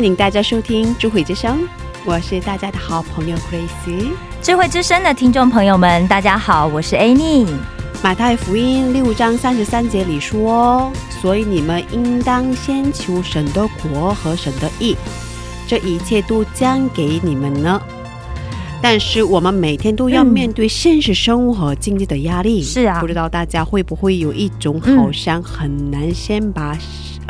欢迎大家收听智慧之声，我是大家的好朋友 Crazy。智慧之声的听众朋友们，大家好，我是 Annie。马太福音六章三十三节里说：“所以你们应当先求神的国和神的义，这一切都将给你们呢。”但是我们每天都要嗯面对现实生活和经济的压力，是啊不知道大家会不会有一种好像很难先把、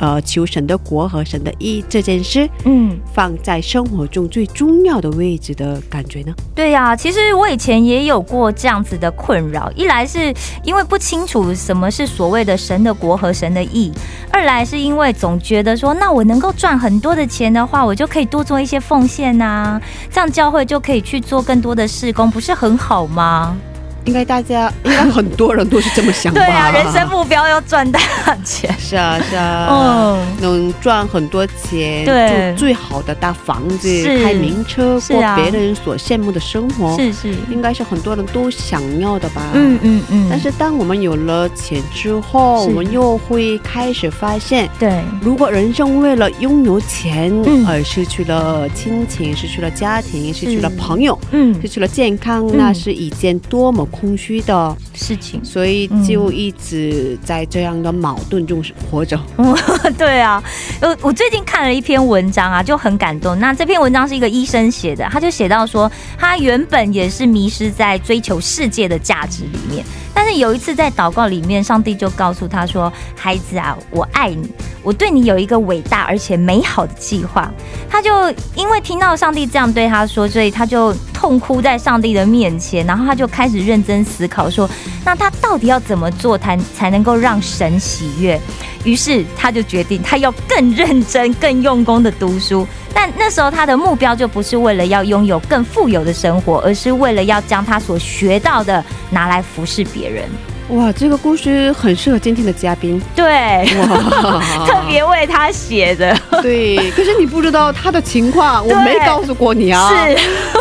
呃求神的国和神的义这件事嗯，放在生活中最重要的位置的感觉呢？对呀、其实我以前也有过这样子的困扰，一来是因为不清楚什么是所谓的神的国和神的义，二来是因为总觉得说，那我能够赚很多的钱的话，我就可以多做一些奉献呐、这样教会就可以去做更多的事工，不是很好吗？应该大家应 该很多人都是这么想吧？对啊，人生目标要赚大钱。是啊是啊，嗯能赚很多钱，对。住最好的大房子，开名车，过别人所羡慕的生活，是是，应该是很多人都想要的吧？嗯嗯嗯，但是当我们有了钱之后，我们又会开始发现。对，如果人生为了拥有钱嗯。而失去了亲情、失去了家庭、失去了朋友、嗯。失，去了健康，嗯。那是一件多么空虚的事情。所以就一直在这样的矛盾中活着。对啊，我我最近看了一篇文章啊，就很感动。那这篇文章是一个医生写的，他就写到说，他原本也是迷失在追求世界的价值里面，但是有一次在祷告里面，上帝就告诉他说：“孩子啊，我爱你，我对你有一个伟大而且美好的计划。”他就因为听到上帝这样对他说，所以他就痛哭在上帝的面前，然后他就开始认认真思考说，那他到底要怎么做才才能够让神喜悦？于是他就决定，他要更认真、更用功的读书。但那时候他的目标就不是为了要拥有更富有的生活，而是为了要将他所学到的拿来服侍别人。哇，这个故事很适合今天的嘉宾。对，特别为他写的，对，可是你不知道他的情况，我对没告诉过你啊，是，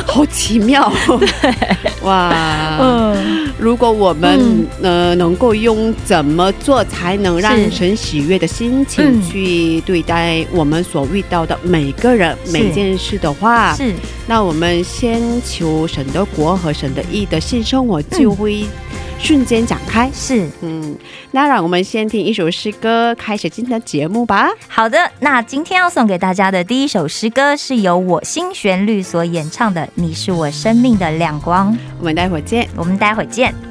好奇妙。哇，嗯，如果我们、呃能够用怎么做才能让神喜悦的心情嗯去对待我们所遇到的每个人、是每件事的话，是，那我们先求神的国和神的义的性生活就会瞬间展开。是。嗯，那让我们先听一首诗歌，开始今天的节目吧。好的，那今天要送给大家的第一首诗歌是由我心旋律所演唱的《你是我生命的亮光》，我们待会儿见。我们待会儿见。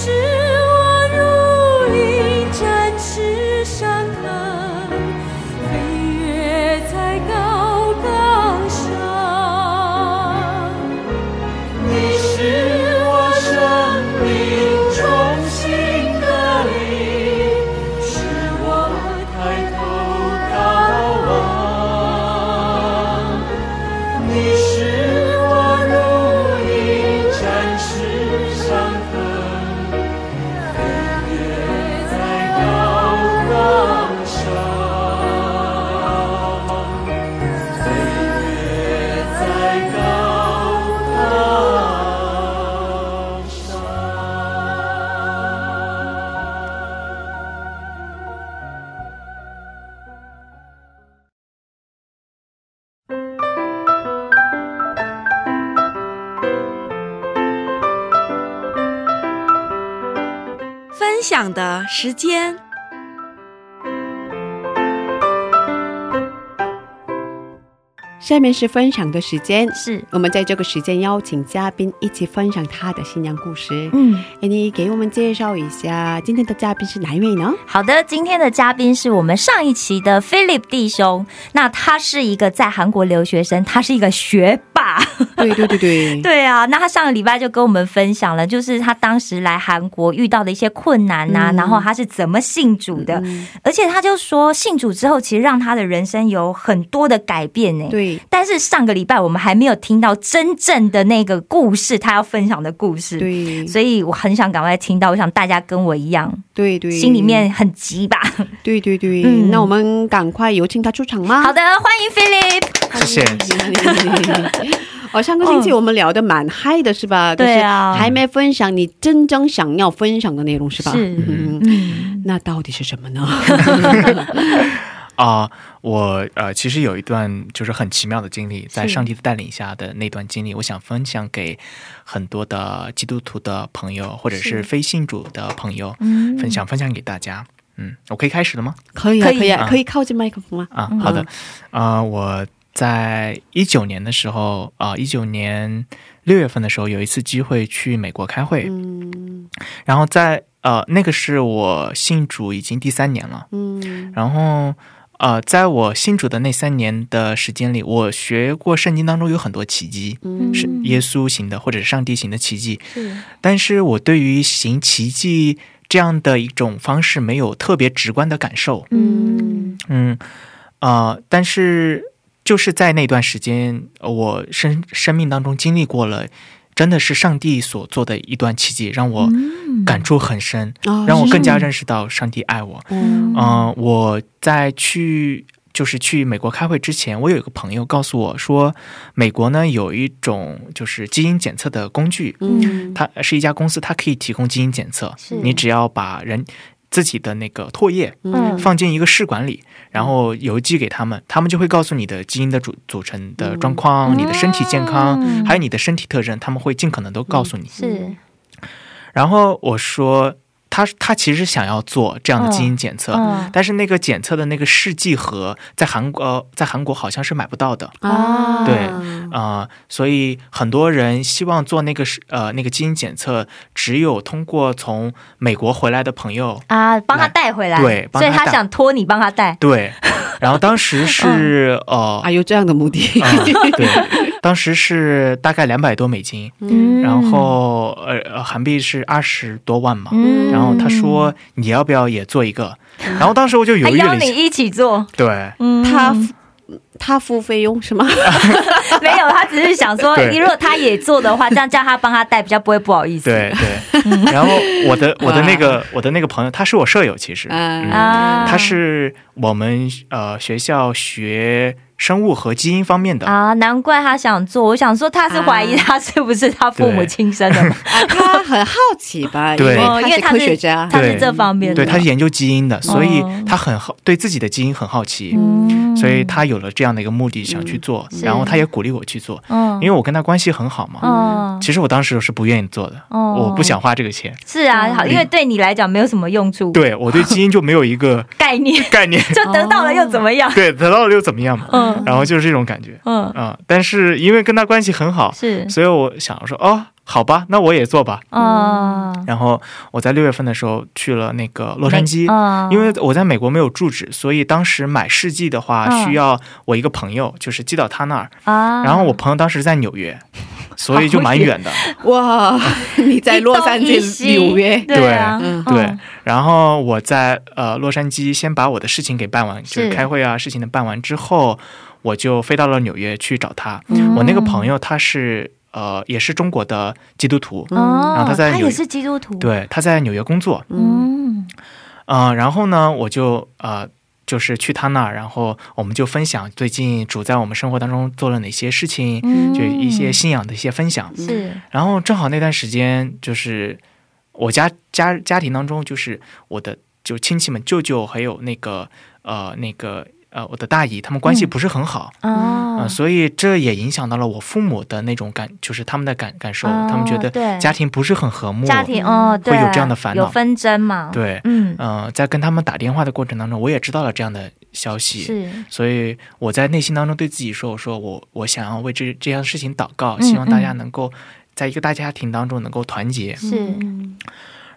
是下面是分享的时间，是，我们在这个时间邀请嘉宾一起分享他的新娘故事。嗯，哎，你给我们介绍一下今天的嘉宾是哪一位呢？好的，今天的嘉宾是我们上一期的 Philip 弟兄。那他是一个在韩国留学生，他是一个学霸。对对对对，对啊，那他上个礼拜就跟我们分享了，就是他当时来韩国遇到的一些困难呐、嗯然后他是怎么信主的，而且他就说信主之后，其实让他的人生有很多的改变呢。。对但是上个礼拜我们还没有听到真正的那个故事，他要分享的故事。对所以我很想赶快听到，我想大家跟我一样，对对，心里面很急吧。对对对，嗯那我们赶快有请他出场吗？好的，欢迎 Philip。谢谢。哦，上个星期我们聊的蛮嗨的是吧？对啊还没分享你真正想要分享的内容是吧？是那到底是什么呢？啊、我呃，其实有一段就是很奇妙的经历，在上帝的带领下的那段经历，我想分享给很多的基督徒的朋友，或者是是非信主的朋友，嗯分享分享给大家。嗯，我可以开始了吗？可以啊，可以可以啊，啊可以靠近麦克风吗？啊，嗯好的。啊，我在一九年的时候，啊、一九年六月份的时候，有一次机会去美国开会，嗯。然后在呃，那个是我信主已经第三年了。嗯。然后呃，在我信主的那三年的时间里，我学过圣经当中有很多奇迹，嗯。是耶稣行的或者是上帝行的奇迹，是。但是我对于行奇迹这样的一种方式没有特别直观的感受。嗯。嗯，呃，但是就是在那段时间，呃我生生命当中经历过了。真的是上帝所做的一段奇迹，让我感触很深，哦让我更加认识到上帝爱我。嗯嗯、我在去就是去美国开会之前，我有一个朋友告诉我说，美国呢有一种就是基因检测的工具，嗯它是一家公司，它可以提供基因检测，你只要把人自己的那个唾液嗯。放进一个试管里，然后邮寄给他们，他们就会告诉你的基因的组组成的状况、嗯。你的身体健康，嗯。还有你的身体特征，他们会尽可能都告诉你。是。然后我说，他他他其实想要做这样的基因检测，嗯。但是那个检测的那个试剂盒在韩国、呃、在韩国好像是买不到的。啊对啊、所以很多人希望做那个是呃那个基因检测，只有通过从美国回来的朋友啊，帮他带回来，对所以他想托你帮他带，对，然后当时是、呃还有这样的目的，啊、对，当时是大概两百多美金，嗯然后呃呃韩币是二十多万嘛，嗯然后他说你要不要也做一个？然后当时我就犹还豫了一下，邀你一起做，对嗯他他付费用是吗？没有，他只是想说，对如果他也做的话，这样叫他帮他带，比较不会不好意思。对对，然后我的我的那个我的那个朋友，他是我舍友，其实，嗯嗯啊，他是我们呃学校学生物和基因方面的，啊，难怪他想做。我想说，他是怀疑啊。他是不是他父母亲生的嘛？啊，他很好奇吧？对。因为他是科哦因为他是学家，他是这方面的，对，他是研究基因的，所以哦他很好对自己的基因很好奇，嗯。所以他有了这样的一个目的想去做，是然后他也鼓励我去做，嗯。因为我跟他关系很好嘛。嗯。其实我当时是不愿意做的，哦。我不想花这个钱，是啊，好，因为对你来讲没有什么用处，对我对基因就没有一个 概念。概念，就得到了又怎么样？对得到了又怎么样嘛？嗯然后就是这种感觉。嗯，啊、但是因为跟他关系很好，是。所以我想说哦，好吧，那我也做吧。啊，然后我在六月份的时候去了那个洛杉矶，嗯。因为我在美国没有住址，所以当时买试剂的话嗯。需要我一个朋友，就是寄到他那儿。啊，然后我朋友当时在纽约，所以就蛮远的。哇！你在洛杉矶、纽约，对啊，嗯对，然后我在呃洛杉矶先把我的事情给办完，就是是开会啊事情的办完之后，我就飞到了纽约去找他。嗯我那个朋友他是呃也是中国的基督徒，哦，然后他在纽也是基督徒，，对，他在纽约工作。嗯呃，然后呢，我就呃。就是去他那儿，然后我们就分享最近主在我们生活当中做了哪些事情，嗯就一些信仰的一些分享。是然后正好那段时间，就是我家家家庭当中，就是我的就亲戚们，舅舅还有那个呃那个呃我的大姨，他们关系嗯不是很好。啊呃，所以这也影响到了我父母的那种感，就是他们的感感受，他们觉得家庭不是很和睦。家庭哦，对，会有这样的烦恼有纷争嘛？，对，嗯，呃，在跟他们打电话的过程当中，我也知道了这样的消息，是所以我在内心当中对自己说：“我说我我想要为这这样的事情祷告，嗯希望大家嗯能够在一个大家庭当中能够团结。是，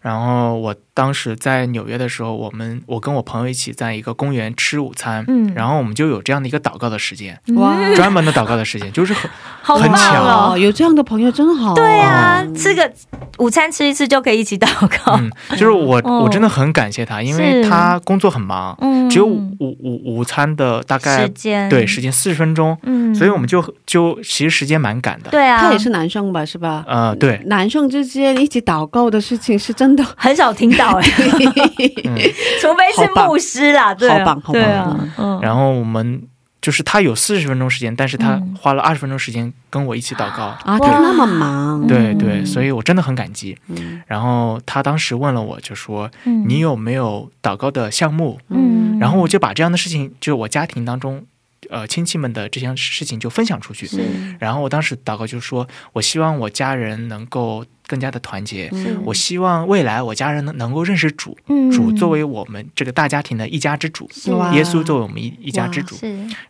然后我当时在纽约的时候，我们我跟我朋友一起在一个公园吃午餐，嗯然后我们就有这样的一个祷告的时间，哇，专门的祷告的时间，就是很 很巧哦哦，！有这样的朋友真好。对啊，吃个午餐吃一次就可以一起祷告，嗯，就是我、哦我真的很感谢他，因为他工作很忙，嗯只有午午午餐的大概时间对时间四十分钟，嗯所以我们就就其实时间蛮赶的。对啊，他也是男生吧？是吧？呃，对，男生之间一起祷告的事情是真的很少听到 哎，嗯，除非是牧师啦，对啊，好棒好棒。对啊，嗯，然后我们就是他有四十分钟时间，但是他嗯花了二十分钟时间跟我一起祷告。啊，他那么忙，对嗯。对，所以我真的很感激。嗯。然后他当时问了我，就说：“嗯你有没有祷告的项目？”嗯。然后我就把这样的事情，就是我家庭当中，呃，亲戚们的这件事情就分享出去。是。然后我当时祷告就说：“我希望我家人能够更加的团结，嗯。我希望未来我家人能能够认识主，嗯。主作为我们这个大家庭的一家之主，耶稣作为我们一一家之主。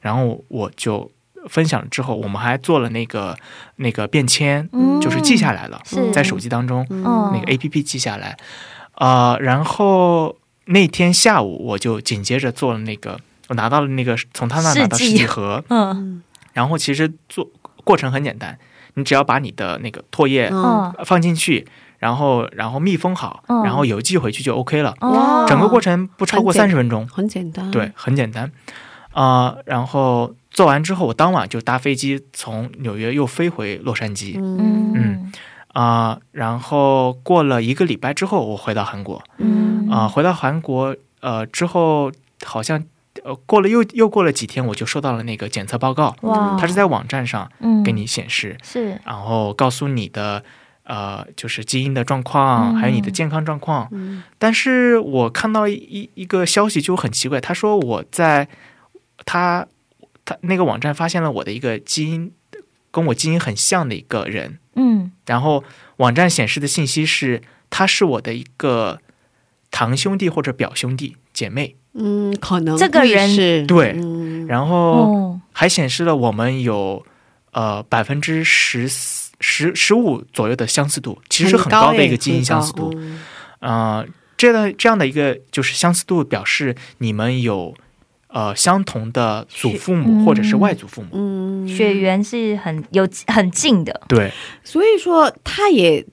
然后我就分享了之后，我们还做了那个那个便签，嗯。就是记下来了，在手机当中、哦那个 A P P 记下来。呃，然后那天下午我就紧接着做了那个，我拿到了那个从他那拿到试剂。试剂盒，嗯。然后其实做过程很简单，你只要把你的那个唾液放进去，然后然后密封好，嗯然后邮寄回去就 OK 了。哦整个过程不超过三十分钟，很简单，对，很简单。啊、然后做完之后，我当晚就搭飞机从纽约又飞回洛杉矶。嗯嗯啊、然后过了一个礼拜之后，我回到韩国。嗯啊、回到韩国呃之后，好像呃过了又又过了几天，我就收到了那个检测报告，哇，它是在网站上嗯给你显示，是然后告诉你的呃就是基因的状况，嗯还有你的健康状况。嗯但是我看到一一一个消息就很奇怪，他说我在他他那个网站发现了我的一个基因跟我基因很像的一个人，嗯然后网站显示的信息是他是我的一个堂兄弟或者表兄弟姐妹，嗯，可能这个人是对嗯。然后哦，还显示了我们有呃百分之十十十五左右的相似度，其实是很高的一个基因相似度。很高嗯。呃，这样这样的一个就是相似度，表示你们有呃相同的祖父母嗯或者是外祖父母。嗯，血缘是很有很近的，对，所以说他也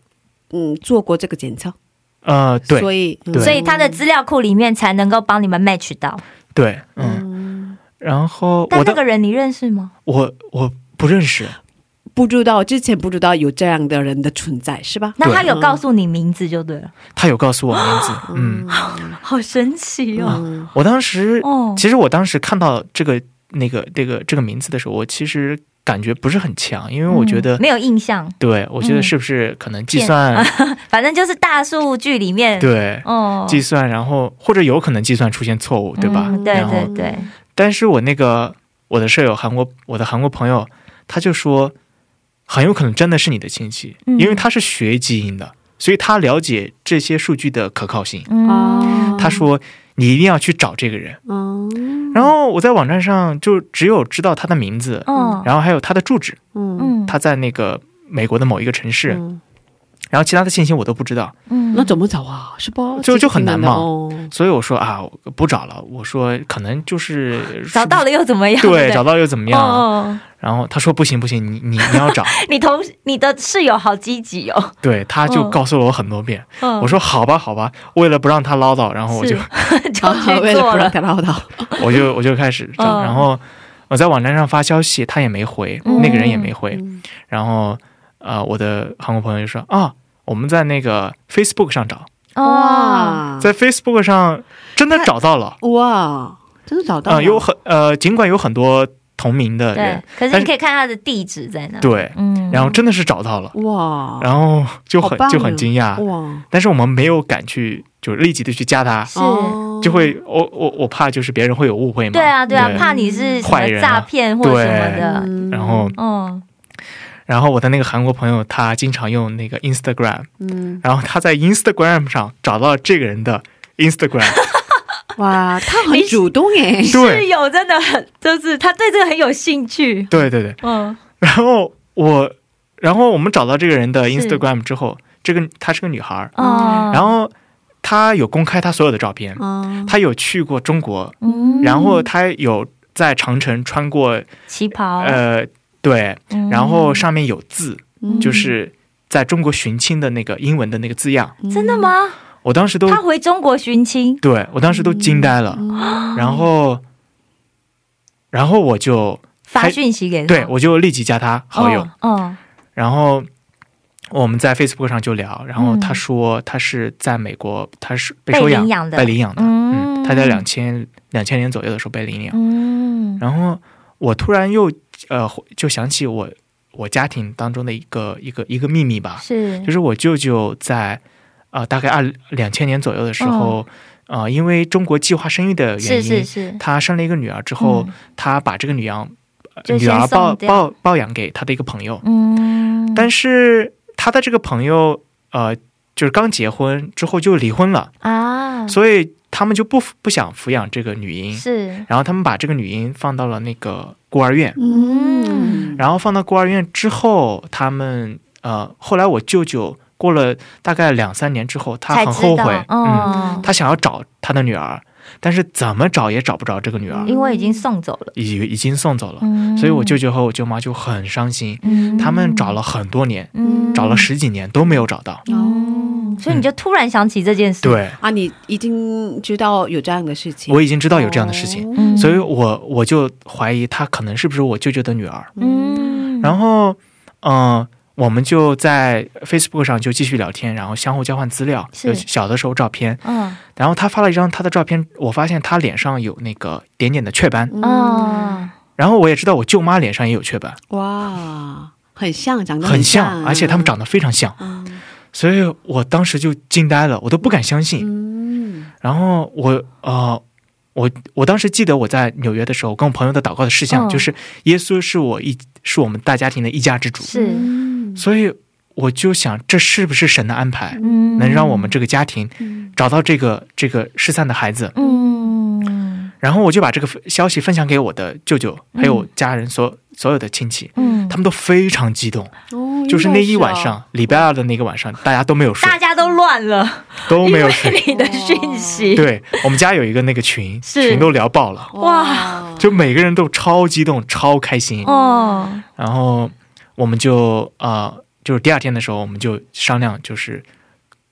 嗯做过这个检测，呃，对所以所以他的资料库里面才能够帮你们 match 到。对，嗯。嗯然后但那个人你认识吗？我我不认识，不知道之前不知道有这样的人的存在是吧？那他有告诉你名字就对了，他有告诉我名字。嗯，好神奇哦！嗯我当时哦，其实我当时看到这个那个这个这个名字的时候，我其实感觉不是很强，因为我觉得，嗯没有印象，对我觉得嗯。是不是可能计算、反正就是大数据里面，对哦，计算，然后或者有可能计算出现错误，对吧？嗯对对对，但是我那个我的舍友韩国我的韩国朋友，他就说很有可能真的是你的亲戚，嗯。因为他是学基因的，所以他了解这些数据的可靠性。嗯，他说你一定要去找这个人。嗯然后我在网站上就只有知道他的名字，嗯。然后还有他的住址，嗯嗯，他在那个美国的某一个城市，嗯然后其他的信息我都不知道，嗯那怎么找啊？是吧？就就很难嘛哦所以我说啊，不找了。我说可能就是 找到了又怎么样？对，不找到又怎么样？哦，然后他说不行不行，你你你要找，你同你的室友好积极哦。对，他就嗯告诉了我很多遍。嗯我说好吧好吧，为了不让他唠叨，然后我就 就啊去为了不让。他唠叨，我就我就开始找，嗯然后我在网站上发消息，他也没回，嗯那个人也没回。嗯然后呃，我的韩国朋友就说啊，我们在那个 Facebook 上找，哇，在 Facebook 上真的找到了。哇，真的找到啊、了，有很呃，尽管有很多同名的对人，，可是你可以看他的地址在哪。，对，嗯。然后真的是找到了，哇，然后就很就很惊讶，哇，但是我们没有敢去，就立即的去加他，是，哦。就会我我我怕就是别人会有误会嘛，对啊对啊，怕你是坏人啊。诈骗或什么的。嗯然后嗯，然后我的那个韩国朋友他经常用那个 Instagram，嗯，然后他在 Instagram 上找到了这个人的 Instagram，哇，他很主动耶，室对。友真的很，就是他对这个很有兴趣。对对对，嗯。然后我然后我们找到这个人的 Instagram 之后，这个她是个女孩儿，哦，然后她有公开她所有的照片，嗯，她有去过中国，嗯。然后她有在长城穿过，旗袍，呃，对，嗯然后上面有字，嗯。就是在中国寻亲的那个英文的那个字样，真的吗？我当时都他回中国寻亲，对我当时都惊呆了，嗯。然后，然后我就发讯息给他，对我就立即加他好友，嗯，然后我们在 Facebook 上就聊，然后嗯。他说他是在美国，他是被被收养领养的。被领养的，嗯嗯，他在两千两千年左右的时候被领养，嗯。然后我突然又呃就想起我我家庭当中的一个一个一个秘密吧，是。就是我舅舅在呃大概二两千年左右的时候，呃因为中国计划生育的原因，是是是，他生了一个女儿之后，嗯他把这个女儿呃女儿抱抱抱养给他的一个朋友，嗯，但是他的这个朋友呃就是刚结婚之后就离婚了，啊，所以他们就不不想抚养这个女婴，是。然后他们把这个女婴放到了那个孤儿院，嗯，然后放到孤儿院之后，他们呃后来我舅舅过了大概两三年之后，他很后悔，嗯，嗯，他想要找他的女儿，但是怎么找也找不着这个女儿，因为已经送走了，已已经送走了，嗯。所以我舅舅和我舅妈就很伤心，嗯。他们找了很多年，嗯。找了十几年都没有找到。哦，所以你就突然想起这件事，，对，啊，你已经知道有这样的事情，我已经知道有这样的事情，所以我我就怀疑她可能是不是我舅舅的女儿。嗯，然后，嗯、我们就在 Facebook 上就继续聊天，然后相互交换资料，就小的时候照片。嗯。然后他发了一张他的照片，我发现他脸上有那个点点的雀斑，嗯。哦，然后我也知道我舅妈脸上也有雀斑，哇，很像，长得很像。像，，而且他们长得非常像，嗯。所以我当时就惊呆了，我都不敢相信。嗯。然后我呃，我我当时记得我在纽约的时候，跟我朋友的祷告的事项、嗯。就是耶稣是我一是我们大家庭的一家之主，是，嗯。所以我就想这是不是神的安排，嗯。能让我们这个家庭嗯。找到这个这个失散的孩子。嗯。然后我就把这个消息分享给我的舅舅，还有家人所所有的亲戚，嗯。他们都非常激动。哦就是那一晚上，礼拜二的那个晚上，大家都没有睡，大家都乱了，都没有因睡。你的讯息。对我们家有一个那个群，群都聊爆了，哇，就每个人都超激动、超开心。哦，然后我们就呃，就是第二天的时候，我们就商量，就是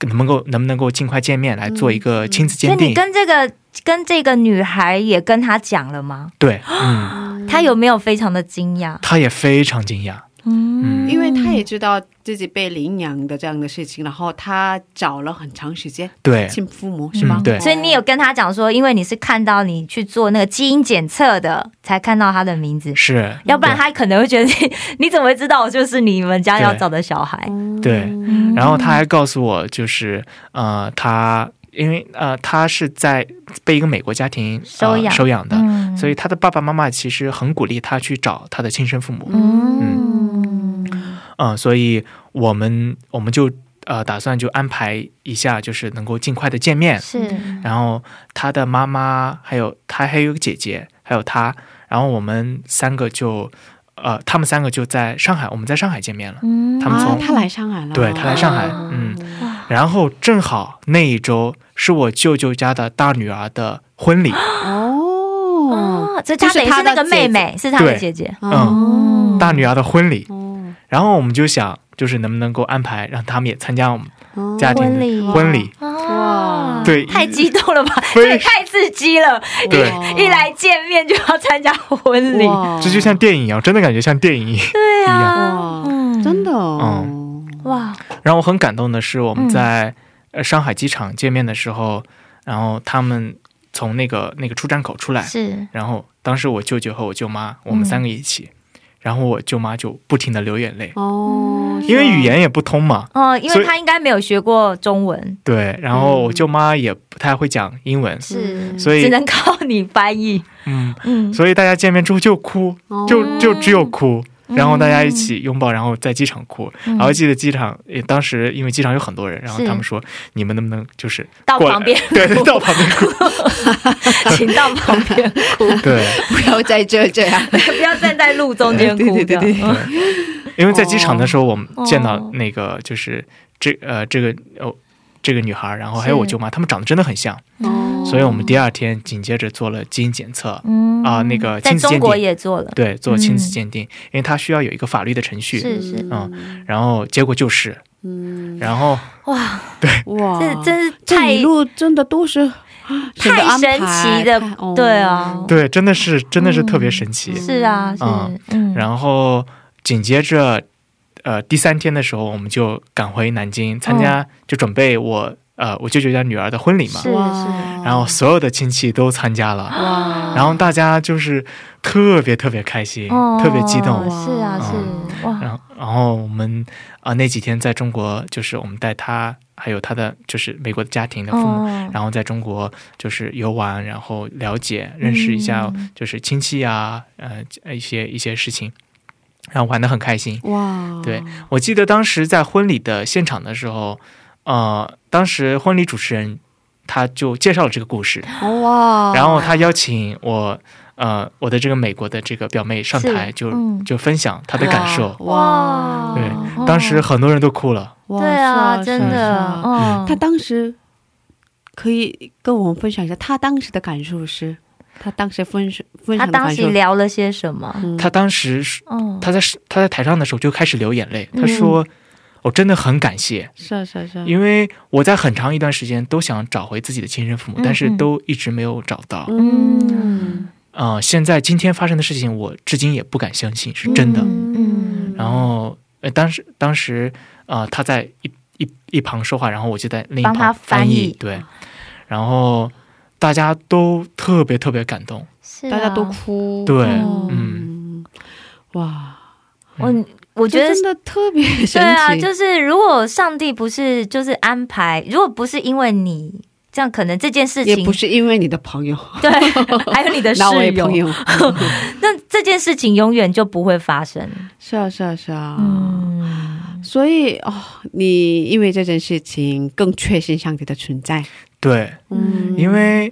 能不能够能不能够尽快见面来做一个亲子鉴定。所以你跟这个跟这个女孩也跟她讲了吗？对，嗯，她有没有非常的惊讶？她也非常惊讶。嗯因为他也知道自己被领养的这样的事情，然后他找了很长时间对，亲父母，是吗？嗯对所以你有跟他讲说，因为你是看到你去做那个基因检测的，才看到他的名字，是，要不然他可能会觉得你 你怎么会知道我就是你们家要找的小孩？对。嗯然后他还告诉我，就是呃，他因为呃，他是在被一个美国家庭、收养。呃、收养的，嗯。所以他的爸爸妈妈其实很鼓励他去找他的亲生父母。嗯。嗯，所以我们我们就呃打算就安排一下，就是能够尽快的见面。是。然后他的妈妈，还有他还有个姐姐，还有他，然后我们三个就呃，他们三个就在上海，我们在上海见面了。他们从他来上海了，对他来上海，哦。嗯，然后正好那一周是我舅舅家的大女儿的婚礼，哦，哦，这她等于是那个妹妹，是她的姐姐。哦，大女儿的婚礼。哦。然后我们就想，就是能不能够安排让他们也参加我们哦。家庭的婚礼。婚礼。哇。对太激动了吧？这 也太刺激了！对。一来见面就要参加婚礼，这就像电影一样，真的感觉像电影一样。对啊，嗯。真的哦，哇，然后我很感动的是，我们嗯。在呃上海机场见面的时候，然后他们从那个那个出站口出来，是。然后当时我舅舅和我舅妈，我们嗯三个一起，然后我舅妈就不停的流眼泪，哦，因为语言也不通嘛。哦，因为他应该没有学过中文，对，然后我舅妈也不太会讲英文，是，所以只能靠你翻译。嗯，嗯，所以大家见面之后就哭，哦。就就只有哭。然后大家一起拥抱，然后在机场哭。嗯。然后记得机场，当时因为机场有很多人，然后他们说：“你们能不能就是 到旁边？对，到旁边哭。请到旁边哭，对，不要在这这样，不要站在路中间哭对对对。因为在机场的时候，我们见到哦那个就是这呃这个哦这个女孩，然后还有我舅妈，她们长得真的很像，哦。所以我们第二天紧接着做了基因检测，嗯。啊那个亲子鉴定。中国也做了，对，做亲子嗯。鉴定，因为它需要有一个法律的程序，是是，嗯，然后结果就是，嗯，然后哇，对。哇，这真是这太一路真的都是太神奇的对啊。对，真的是真的是特别神奇。是啊，是。嗯，嗯，然后紧接着，呃，第三天的时候，我们就赶回南京参加，就准备我呃我舅舅家女儿的婚礼嘛。是。是，然后所有的亲戚都参加了，哇，然后大家就是特别特别开心，哦。特别激动。是啊是，哇，然后，然后我们啊、那几天在中国，就是我们带他还有他的就是美国的家庭的父母，哦。然后在中国就是游玩，然后了解认识一下嗯。就是亲戚啊，呃一些一些事情，然后玩的很开心。哇，对我记得当时在婚礼的现场的时候，呃，当时婚礼主持人他就介绍了这个故事，哇，然后他邀请我。呃，我的这个美国的这个表妹上台是就、嗯。就分享她的感受，哇，对哦当时很多人都哭了。哇对啊，真的，他当时可以跟我们分享一下他当时的感受是，他当时分享分他当时聊了些什么？嗯。他当时他在他在台上的时候就开始流眼泪，嗯。他说：“我真的很感谢，是啊是啊是啊，因为我在很长一段时间都想找回自己的亲生父母，嗯但是都一直没有找到。嗯。呃，现在今天发生的事情，我至今也不敢相信是真的。嗯然后，呃，当时当时呃，他在一一一旁说话，然后我就在另一旁翻翻译对，然后大家都特别特别感动，是啊。大家都哭，对哦嗯，哇，我我觉得真的特别神奇，对啊，就是如果上帝不是就是安排，如果不是因为你这样，可能这件事情也不是因为你的朋友，对，还有你的 室友。朋，友，那这件事情永远就不会发生。是啊是啊是啊，嗯，所以哦，你因为这件事情更确信上帝的存在。对，嗯，因为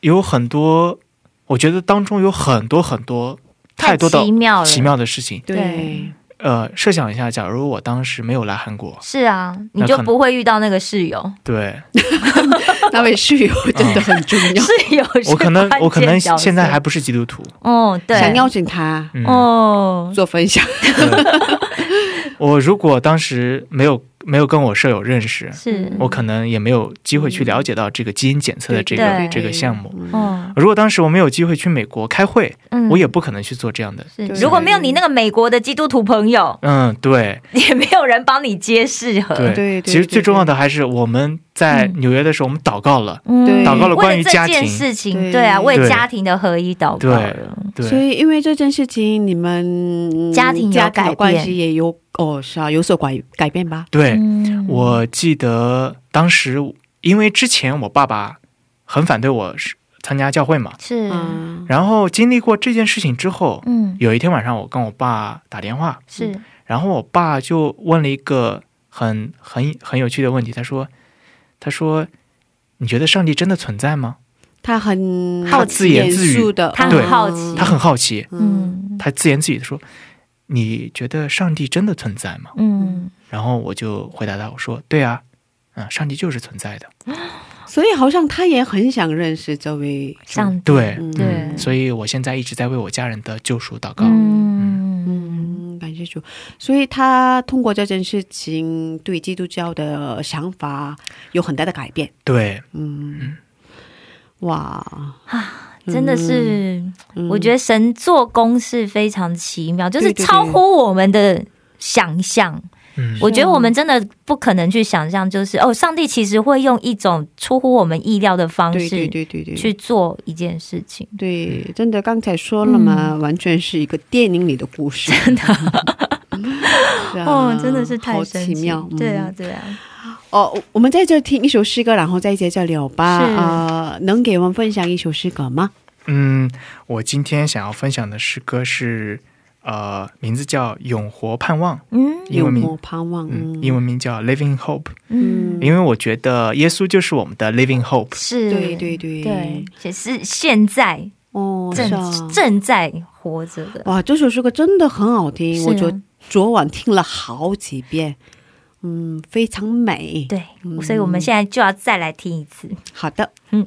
有很多，我觉得当中有很多很多太多的奇妙了，奇妙的事情。对。对呃，设想一下，假如我当时没有来韩国，是啊，你就不会遇到那个室友，对。那位室友真的很重要。室友是我可能我可能现在还不是基督徒，哦对，想邀请他嗯，哦，做分享，我如果当时没有没有跟我舍友认识，是。我可能也没有机会去了解到这个基因检测的这个对这个项目。嗯。哦，如果当时我没有机会去美国开会，嗯。我也不可能去做这样的。是如果没有你那个美国的基督徒朋友，嗯，对。也没有人帮你接适合，对对对其实最重要的还是我们在纽约的时候，我们祷告了，嗯祷告了关于这件家庭事情，对。对啊，为家庭的合一祷告对了，对，所以因为这件事情，你们家庭有家庭的关系也有哦，是啊，有所改改变吧？对，嗯。我记得当时因为之前我爸爸很反对我是参加教会嘛，是。嗯，然后经历过这件事情之后，嗯。有一天晚上我跟我爸打电话，是。然后我爸就问了一个很很很有趣的问题，他说：“他说你觉得上帝真的存在吗？他很他自言自语。的，他很好奇？”他很好奇，嗯。他自言自语的说：“你觉得上帝真的存在吗？嗯？”然后我就回答他，我说：“对啊，嗯，上帝就是存在的。所以好像他也很想认识这位上帝。对嗯对，所以我现在一直在为我家人的救赎祷告。嗯。嗯，感谢主。所以他通过这件事情对基督教的想法有很大的改变。对，嗯，哇啊，真的是，嗯我觉得神做工是非常奇妙，就是超乎我们的想象。嗯，我觉得我们真的不可能去想象，就是哦，上帝其实会用一种出乎我们意料的方式对式对对对，去做一件事情。对，真的刚才说了嘛，嗯完全是一个电影里的故事，真的，哦，真的是太好神奇奇妙。对啊嗯，，对啊。哦，我们在这听一首诗歌，然后再接着聊吧。是呃，能给我们分享一首诗歌吗？嗯，我今天想要分享的诗歌是，呃，名字叫《永活盼望》，嗯英文名嗯，嗯，英文名叫 Living Hope，嗯，因为我觉得耶稣就是我们的 Living Hope。是，对对对。对，也是现在哦，正啊。正在活着的。哇，这首诗歌真的很好听，啊我昨昨晚听了好几遍，嗯，非常美。对，嗯。所以我们现在就要再来听一次。好的，How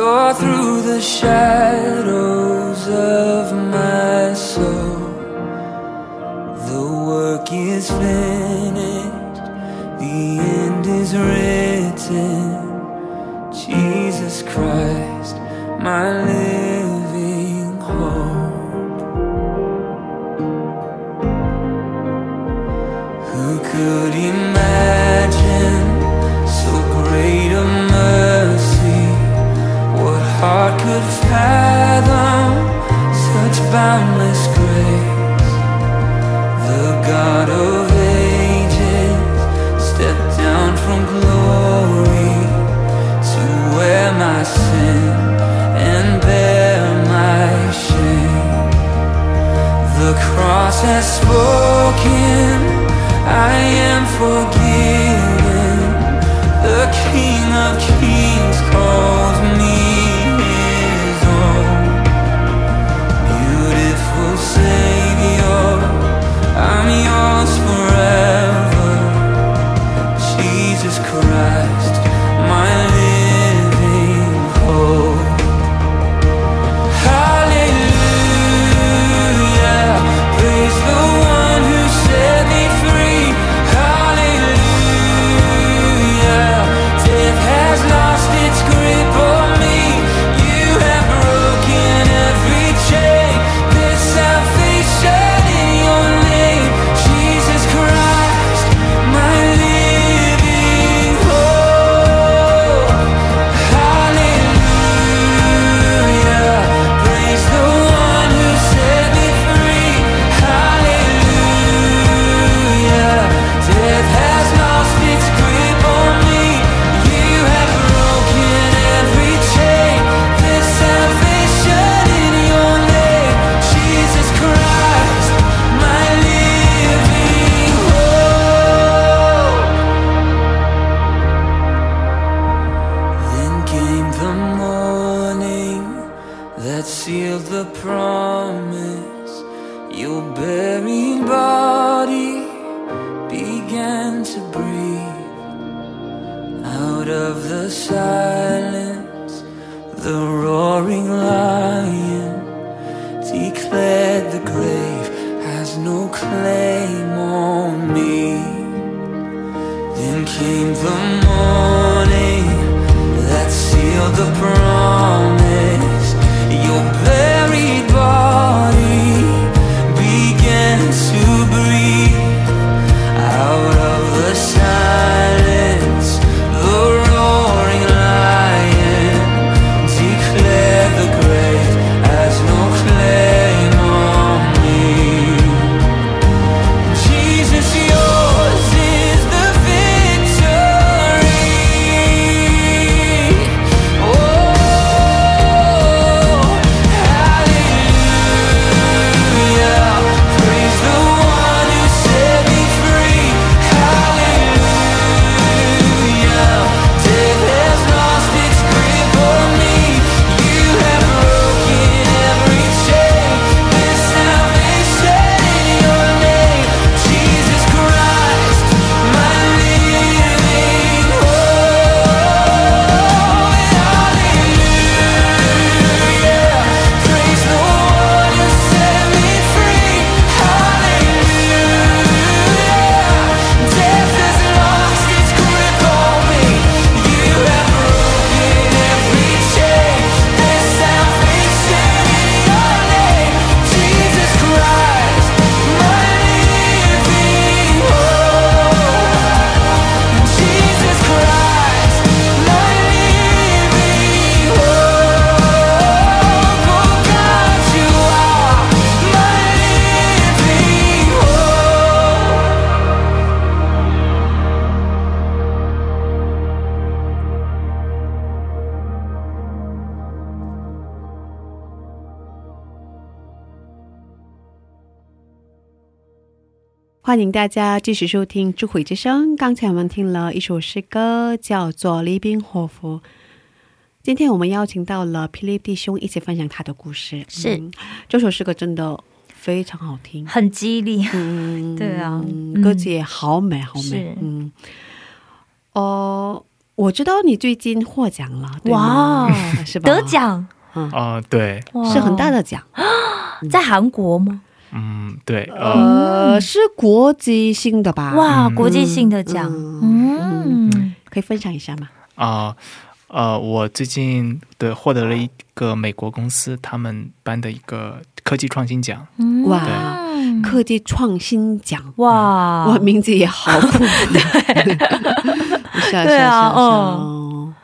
tore through the shadows of my soul. The work is finished, the end is written. Jesus Christ, my living hope. Who could imagine heart could fathom such boundless grace? Body began to breathe. Out of the silence, the roaring lion declared the grave has no claim on me. Then came the 欢迎大家继续收听《智慧之声》。刚才我们听了一首诗歌，叫做《离宾祸福》。今天我们邀请到了霹雳弟兄一起分享他的故事。是嗯这首诗歌真的非常好听。很激励。嗯对啊嗯歌词也好美，好美。嗯，哦、我知道你最近获奖了，对哇，是吧？得奖啊、对，是很大的奖，在韩国吗？嗯，对，呃，呃，是国际性的吧？哇，嗯。国际性的奖，嗯。嗯，可以分享一下吗？啊、呃，我最近对获得了一个美国公司他们颁的一个科技创新奖，嗯。哇科技创新奖，哇，哇，名字也好酷，对，对啊是啊，嗯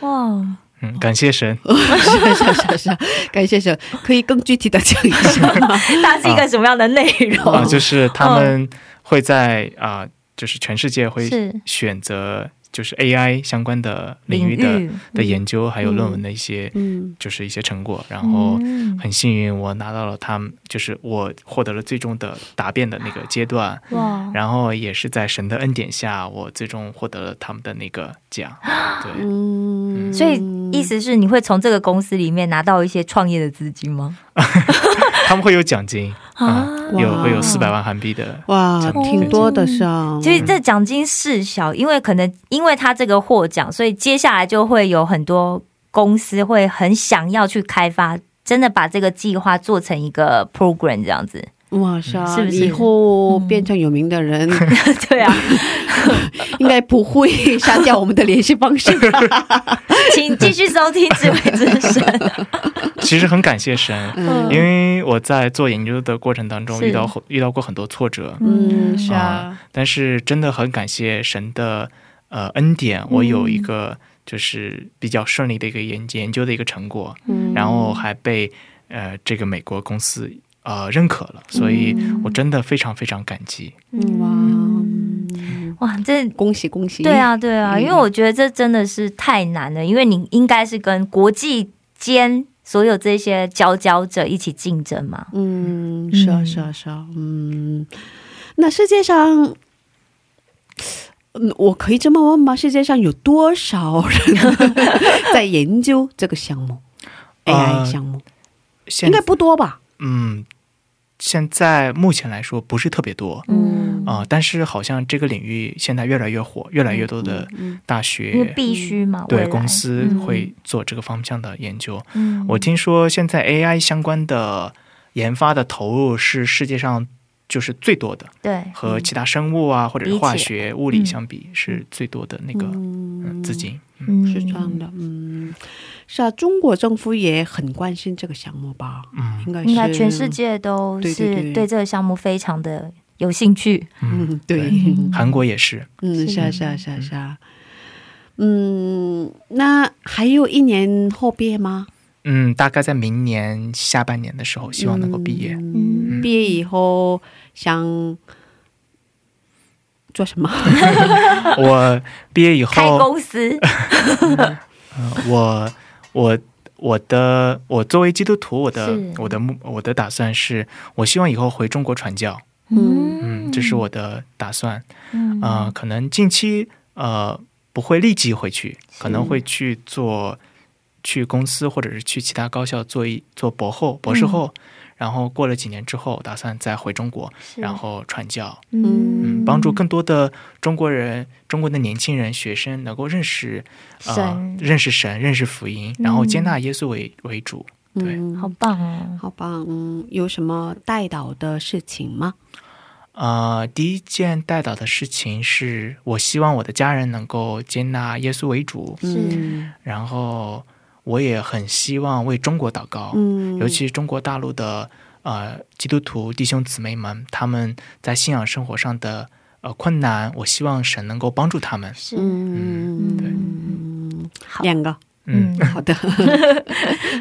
哇，嗯，感谢神，是啊，是啊，是啊，是啊，感谢神，可以更具体的讲一下吗？它是一个什么样的内容？啊、就是他们会在啊、就是全世界会选择就是 AI 相关的领域的域的研究，还有论文的一些、嗯。就是一些成果，然后嗯。很幸运我拿到了他们，就是我获得了最终的答辩的那个阶段，哇，然后也是在神的恩典下，我最终获得了他们的那个奖，对。嗯，所以意思是你会从这个公司里面拿到一些创业的资金吗？他们会有奖金啊、有会有四百万韩币的，哇，挺多的是啊，其实这奖金事小，因为可能因为他这个获奖，所以接下来就会有很多公司会很想要去开发，真的把这个计划做成一个 program 这样子。哇是啊，是不是？以后变成有名的人，对啊，应该不会删掉我们的联系方式吧？请继续收听智慧之声。其实很感谢神，嗯。因为我在做研究的过程当中遇到遇到过很多挫折，嗯，是啊，但是真的很感谢神的呃恩典，我有一个就是比较顺利的一个研研究的一个成果，嗯。然后还被呃这个美国公司呃认可了，所以我真的非常非常感激。嗯哇，哇，这恭喜恭喜！对，啊，对啊，嗯因为我觉得这真的是太难了，因为你应该是跟国际间所有这些佼佼者一起竞争嘛。嗯，是啊，嗯是啊，是啊，嗯，那世界上。嗯，我可以这么问吗？世界上有多少人 在研究这个项目、呃 AI 项目？现应该不多吧？嗯，现在目前来说不是特别多嗯。啊、但是好像这个领域现在越来越火，越来越多的嗯大学、必须嘛，对公司嗯。会做这个方向的研究。嗯。我听说现在 AI 相关的研发的投入是世界上就是最多的，对。和其他生物啊或者是化学、物理嗯。相比是最多的那个嗯。资金。嗯是这样的，嗯，是啊，中国政府也很关心这个项目吧？嗯应该应该全世界都是对这个项目非常的有兴趣。嗯，嗯，对，韩国也是。嗯，是是啊，是啊，是啊，是啊。嗯，那还有一年后毕业吗？嗯，大概在明年下半年的时候，希望能够毕业。嗯，毕业以后想做什么？我毕业以后，开公司，呃 我我我的我作为基督徒，我的我的目我的打算是，我希望以后回中国传教。嗯，这是我的打算。嗯。呃，可能近期呃不会立即回去，可能会去做去公司或者是去其他高校做一做博后、博士后，然后过了几年之后，打算再回中国，然后传教。嗯嗯，帮助更多的中国人、中国的年轻人、学生能够认识呃认识神、认识福音，然后接纳耶稣为为主。对嗯好棒哦，好棒，嗯，有什么带导的事情吗？呃，第一件带导的事情是我希望我的家人能够接纳耶稣为主，嗯然后我也很希望为中国祷告，嗯，尤其中国大陆的呃基督徒弟兄姊妹们，他们在信仰生活上的呃困难，我希望神能够帮助他们。是嗯，对嗯，好两个。嗯，好的，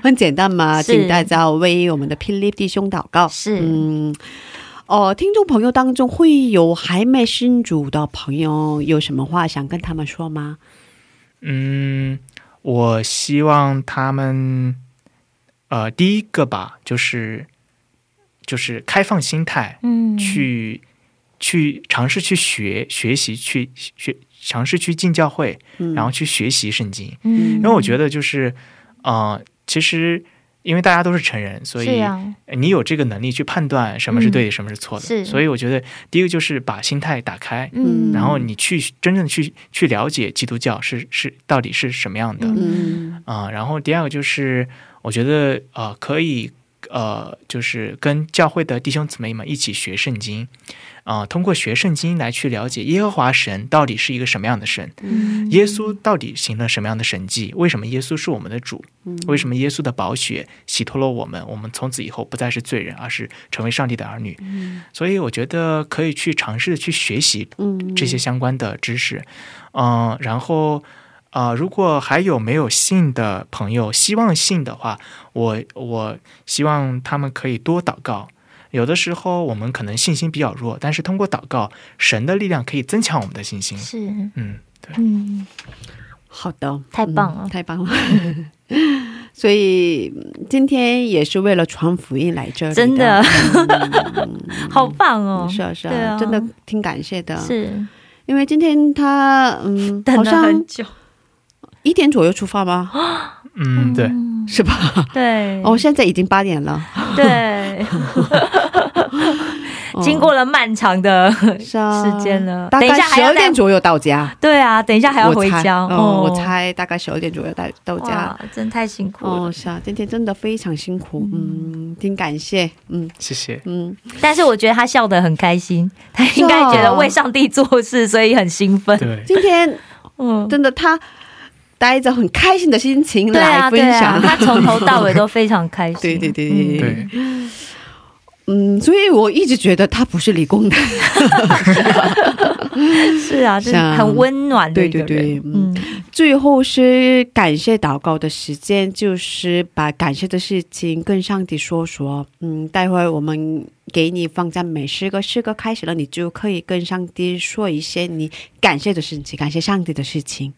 很简单嘛，请大家为我们的霹雳弟兄祷告。是嗯，哦，听众朋友当中会有还没信主的朋友，有什么话想跟他们说吗？嗯，我希望他们，呃，第一个吧，就是就是开放心态，嗯。去去尝试去学学习，去学尝试去进教会，嗯。然后去学习圣经。嗯。因为我觉得就是，呃，其实因为大家都是成人，所以你有这个能力去判断什么是对的，什么是错的。是。所以我觉得第一个就是把心态打开，嗯。然后你去真正去去了解基督教是是到底是什么样的。嗯。啊、然后第二个就是，我觉得呃，可以呃，就是跟教会的弟兄姊妹们一起学圣经，啊、通过学圣经来去了解耶和华神到底是一个什么样的神，嗯耶稣到底行了什么样的神迹？为什么耶稣是我们的主？为什么耶稣的宝血洗脱了我们？我们从此以后不再是罪人，而是成为上帝的儿女。所以我觉得可以去尝试的去学习嗯这些相关的知识，嗯、然后。啊、如果还有没有信的朋友，希望信的话，我我希望他们可以多祷告。有的时候我们可能信心比较弱，但是通过祷告，神的力量可以增强我们的信心。是嗯，对，嗯好的，太棒了。嗯太棒了。所以嗯今天也是为了传福音来这里真的。嗯。好棒哦，是啊是对啊。真的挺感谢的。是。因为今天他嗯，等了好像很久，一点左右出发吗？嗯，对，是吧？对哦，现在已经八点了。对，哦经过了漫长的时间了，大概十等一下还要再二点左右到家。对啊，等一下还要回家哦，我猜大概十二点左右到到家哇。，真太辛苦了哦，。是啊，今天真的非常辛苦，嗯，挺感谢，嗯谢谢。嗯，但是我觉得他笑得很开心，他应该觉得为上帝做事，所以很兴奋。对，今天嗯，真的他带着很开心的心情来分对啊享，，他从头到尾都非常开心。对对对对对，嗯，所以我一直觉得他不是理工的，嗯 是啊，就是很温暖的对一个人。对对，嗯。嗯，最后是感谢祷告的时间，就是把感谢的事情跟上帝说说。嗯，待会儿我们给你放在美诗歌，诗歌开始了，你就可以跟上帝说一些你感谢的事情，感谢上帝的事情。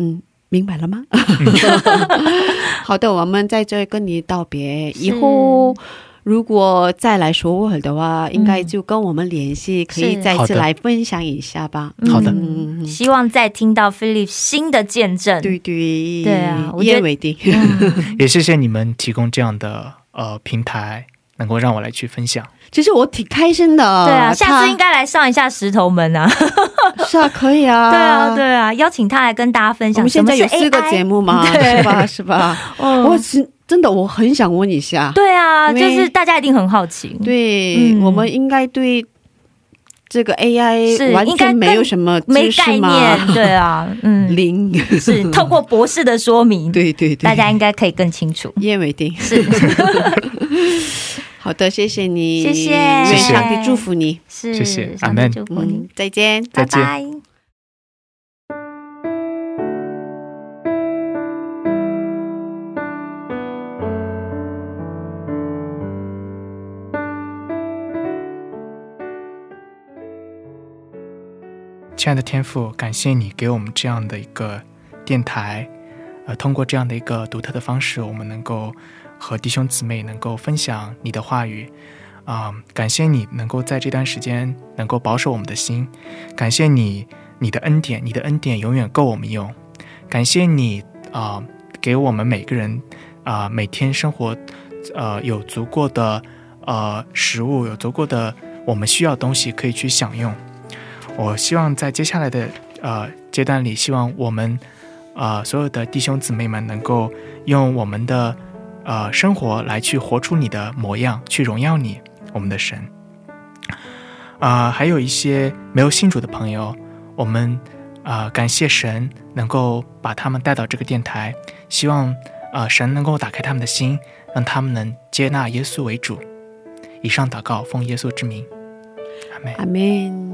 嗯，明白了吗？好的，我们在这跟你道别，以后。如果再来首尔的话，应该就跟我们联系，可以再次来分享一下吧。好的嗯，希望再听到 Philip 新的见证。对对对啊一言为定。嗯，也谢谢你们提供这样的呃平台，能够让我来去分享。其实我挺开心的。对啊，下次应该来上一下石头门啊。是啊，可以啊。对啊，对啊，邀请他来跟大家分享。我们现在有四个 AI 节目吗，对是吧？是吧？嗯我是真的，我很想问一下。对啊，就是大家一定很好奇。对，嗯我们应该对这个 AI 完应该全没有什么没概？念，对啊，嗯，零是透过博士的说明，对对对，大家应该可以更清楚。叶伟定是好的，谢谢你，谢谢愿谢谢上帝祝福你。是，谢谢上帝祝福你嗯，，再见。拜再见拜。亲爱的天父，感谢你给我们这样的一个电台，呃，通过这样的一个独特的方式，我们能够和弟兄姊妹能够分享你的话语，啊、感谢你能够在这段时间能够保守我们的心，感谢你你的恩典，你的恩典永远够我们用，感谢你啊、给我们每个人啊、每天生活呃有足够的呃食物，有足够的我们需要东西可以去享用。我希望在接下来的呃阶段里，希望我们呃所有的弟兄姊妹们能够用我们的呃生活来去活出你的模样，去荣耀你，我们的神。啊、还有一些没有信主的朋友，我们啊、呃感谢神能够把他们带到这个电台，希望呃神能够打开他们的心，让他们能接纳耶稣为主。以上祷告，奉耶稣之名，阿门。阿门。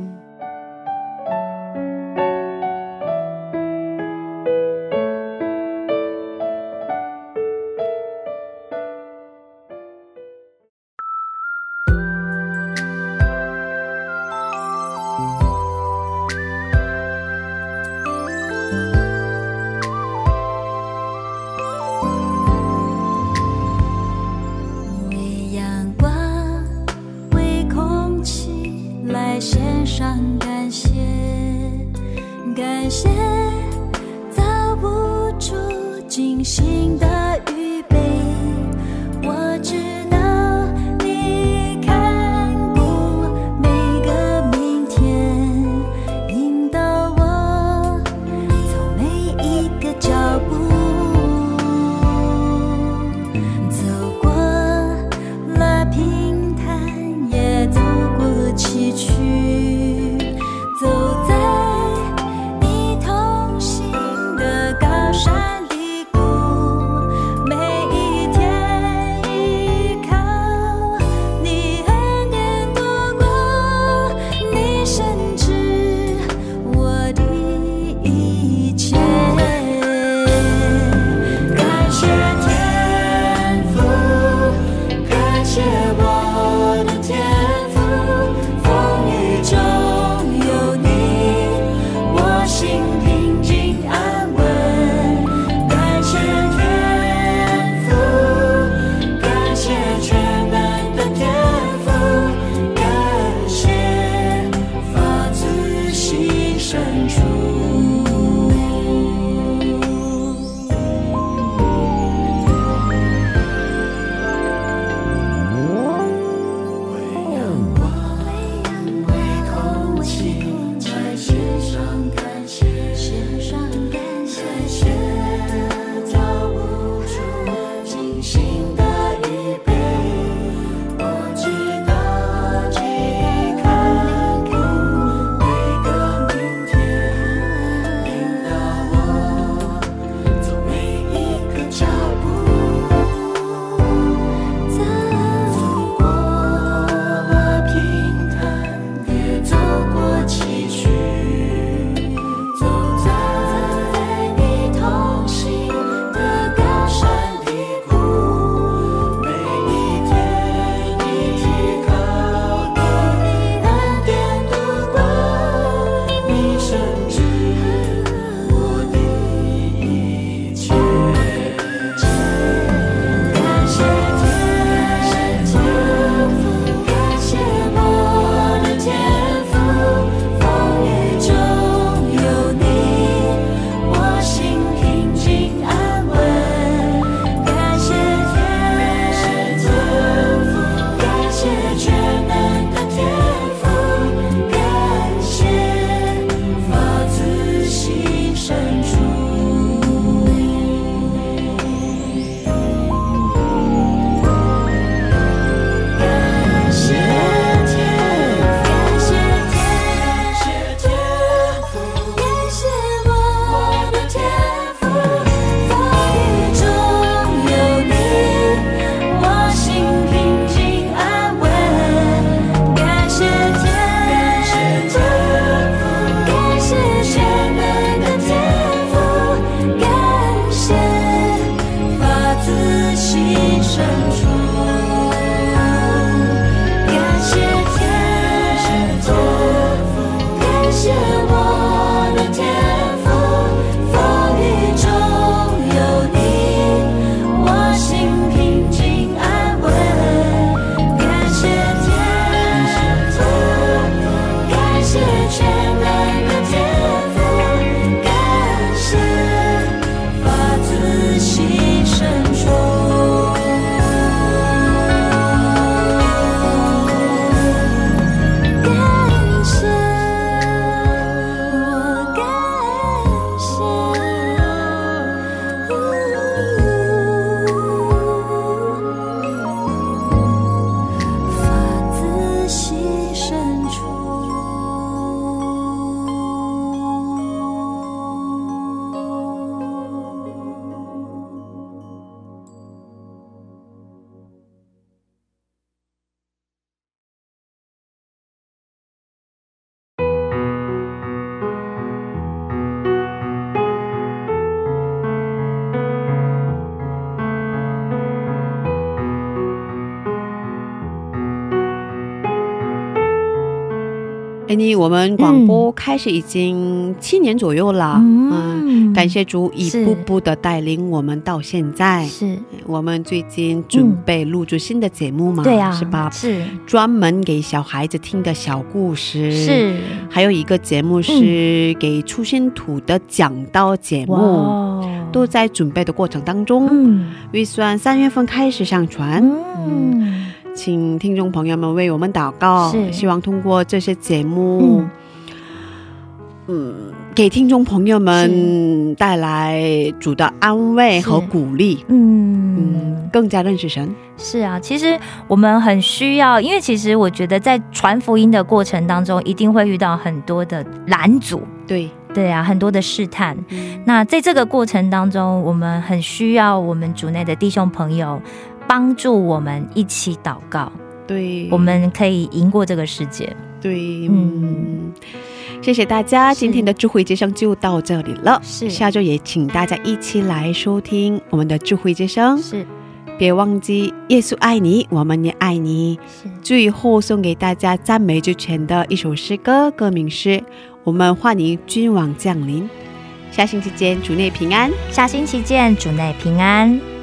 在献上感谢，感谢造不出惊心的哎，你我们广播开始已经七年左右了，嗯，嗯感谢主一步步的带领我们到现在。是，我们最近准备录制新的节目嘛，对啊，是吧？是。专门给小孩子听的小故事，，是，还有一个节目是给出信徒的讲道节目，哇，都在准备的过程当中。嗯。预算三月份开始上传，嗯请听众朋友们为我们祷告，是。希望通过这些节目嗯，嗯，给听众朋友们带来主的安慰和鼓励，嗯。嗯，更加认识神。是啊，其实我们很需要，因为其实我觉得在传福音的过程当中，一定会遇到很多的拦阻，对，对啊，很多的试探。嗯。那在这个过程当中，我们很需要我们主内的弟兄朋友帮助我们一起祷告，对，我们可以赢过这个世界。对，嗯嗯，谢谢大家，今天的智慧之声就到这里了。是下周也请大家一起来收听我们的智慧之声，是别忘记耶稣爱你，我们也爱你。是，最后送给大家赞美之泉的一首诗歌，歌名是《我们欢迎君王降临》。下星期见，主内平安。下星期见，主内平安。